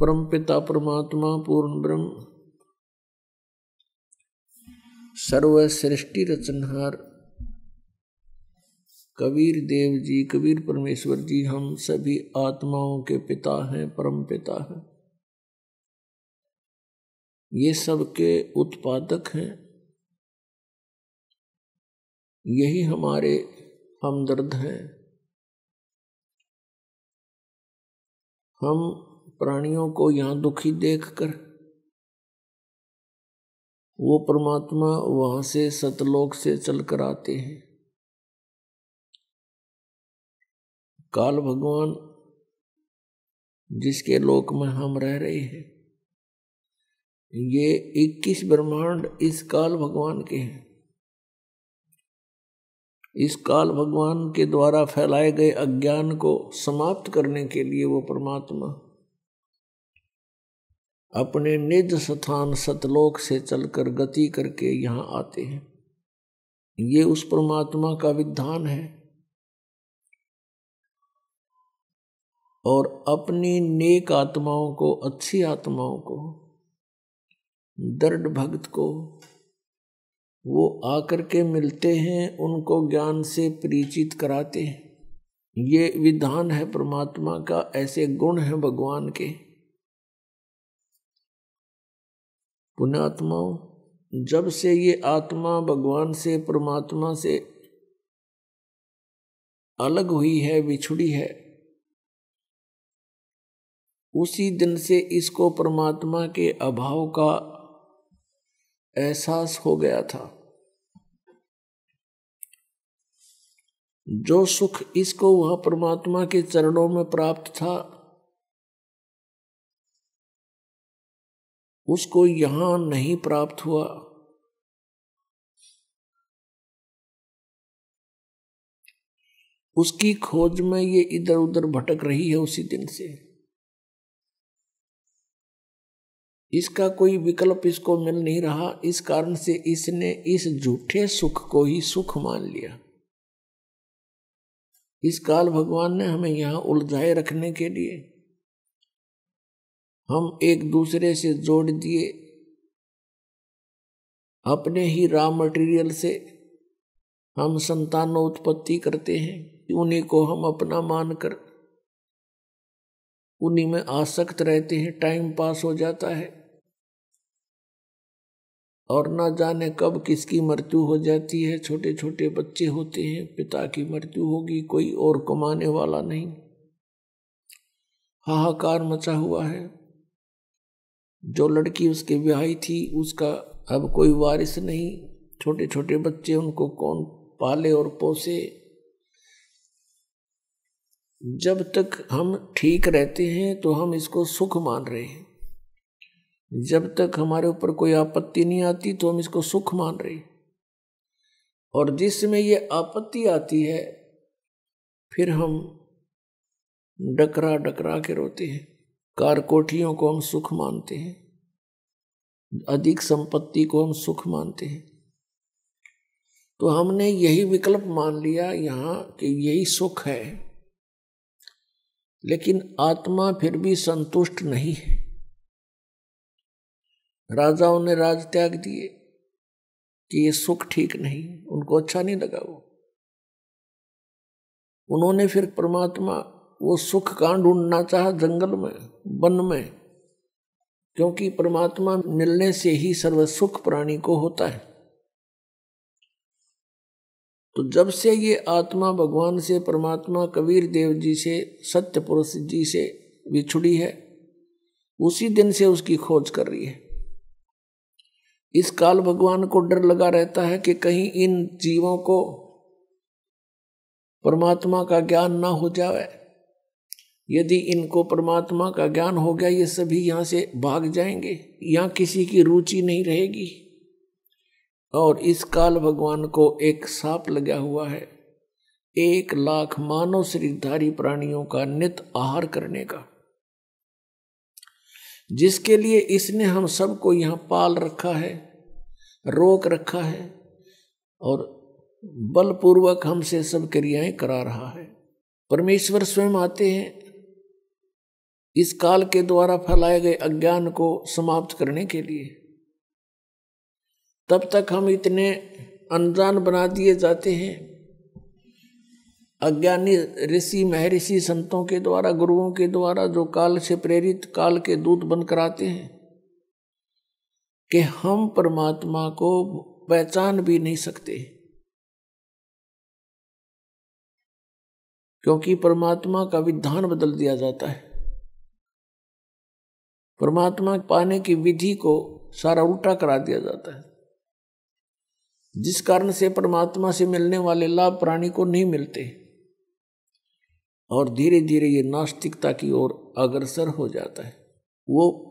परमपिता परमात्मा पूर्ण ब्रह्म। सर्व सृष्टि रचनहार। कबीर देव जी, कबीर परमेश्वर जी, हम सभी आत्माओं के पिता हैं, परम पिता हैं। ये सबके उत्पादक हैं। यही हमारे हमदर्द हैं। हम प्राणियों को यहाँ दुखी देखकर। वो परमात्मा वहाँ से सतलोक से चलकर आते हैं। काल भगवान जिसके लोक में हम रह रहे हैं, ये इक्कीस ब्रह्मांड इस काल भगवान के हैं। इस काल भगवान के द्वारा फैलाए गए अज्ञान को समाप्त करने के लिए वो परमात्मा अपने निज स्थान सतलोक से चलकर गति करके यहाँ आते हैं। ये उस परमात्मा का विधान है। और अपनी नेक आत्माओं को, अच्छी आत्माओं को, दृढ़ भक्त को, वो आकर के मिलते हैं, उनको ज्ञान से परिचित कराते हैं। ये विधान है परमात्मा का, ऐसे गुण है भगवान के। पुण्यात्माओं जब से ये आत्मा भगवान से, परमात्मा से अलग हुई है, बिछुड़ी है, उसी दिन से इसको परमात्मा के अभाव का एहसास हो गया था। जो सुख इसको वह परमात्मा के चरणों में प्राप्त था उसको यहाँ नहीं प्राप्त हुआ। उसकी खोज में ये इधर उधर भटक रही है उसी दिन से। इसका कोई विकल्प इसको मिल नहीं रहा, इस कारण से इसने इस झूठे सुख को ही सुख मान लिया। इस काल भगवान ने हमें यहाँ उलझाए रखने के लिए हम एक दूसरे से जोड़ दिए। अपने ही रॉ मटेरियल से हम संतानोत्पत्ति करते हैं। उन्हीं को हम अपना मानकर उन्हीं में आसक्त रहते हैं। टाइम पास हो जाता है और ना जाने कब किसकी मृत्यु हो जाती है। छोटे छोटे बच्चे होते हैं, पिता की मृत्यु होगी, कोई और कमाने वाला नहीं। हाहाकार मचा हुआ है। जो लड़की उसके ब्याही थी, उसका अब कोई वारिस नहीं। छोटे छोटे बच्चे उनको कौन पाले और पोसे? जब तक हम ठीक रहते हैं तो हम इसको सुख मान रहे हैं। जब तक हमारे ऊपर कोई आपत्ति नहीं आती तो हम इसको सुख मान रहे हैं। और जिसमें ये आपत्ति आती है, फिर हम डकरा डकरा के रोते हैं। कार कोठियों को हम सुख मानते हैं, अधिक संपत्ति को हम सुख मानते हैं। तो हमने यही विकल्प मान लिया यहाँ कि यही सुख है, लेकिन आत्मा फिर भी संतुष्ट नहीं है। राजाओं ने राज त्याग दिए कि ये सुख ठीक नहीं, उनको अच्छा नहीं लगा वो। उन्होंने फिर परमात्मा वो सुख कहाँ ढूंढना चाहा? जंगल में, वन में। क्योंकि परमात्मा मिलने से ही सर्व सुख प्राणी को होता है। तो जब से ये आत्मा भगवान से, परमात्मा कबीर देव जी से, सत्य पुरुष जी से बिछुड़ी है, उसी दिन से उसकी खोज कर रही है। इस काल भगवान को डर लगा रहता है कि कहीं इन जीवों को परमात्मा का ज्ञान ना हो जाए यदि इनको परमात्मा का ज्ञान हो गया, ये सभी यहाँ से भाग जाएँगे। यहाँ किसी की रुचि नहीं रहेगी। और इस काल भगवान को एक साप लगा हुआ है। एक लाख मानव शरीरधारी प्राणियों का नित आहार करने का। जिसके लिए इसने हम सबको यहाँ पाल रखा है, रोक रखा है, और बलपूर्वक हमसे सब क्रियाएँ करा रहा है। परमेश्वर स्वयं आते हैं इस काल के द्वारा फैलाए गए अज्ञान को समाप्त करने के लिए। तब तक हम इतने अनजान बना दिए जाते हैं। अज्ञानी ऋषि, महर्षि संतों के द्वारा, गुरुओं के द्वारा, जो काल से प्रेरित, काल के दूत बनकर आते हैं, कि हम परमात्मा को पहचान भी नहीं सकते। क्योंकि परमात्मा का विधान बदल दिया जाता है। परमात्मा पाने की विधि को सारा उल्टा करा दिया जाता है। जिस कारण से परमात्मा से मिलने वाले लाभ प्राणी को नहीं मिलते, और धीरे धीरे ये नास्तिकता की ओर अग्रसर हो जाता है। वो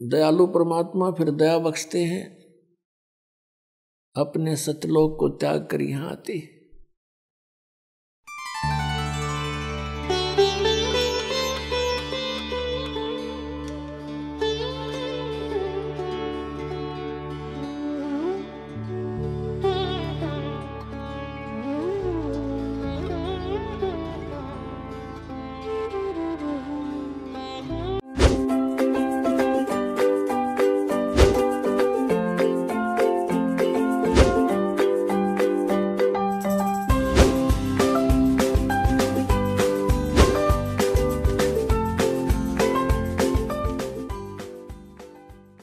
दयालु परमात्मा फिर दया बख्शते हैं, अपने सतलोक को त्याग कर यहाँ आते हैं।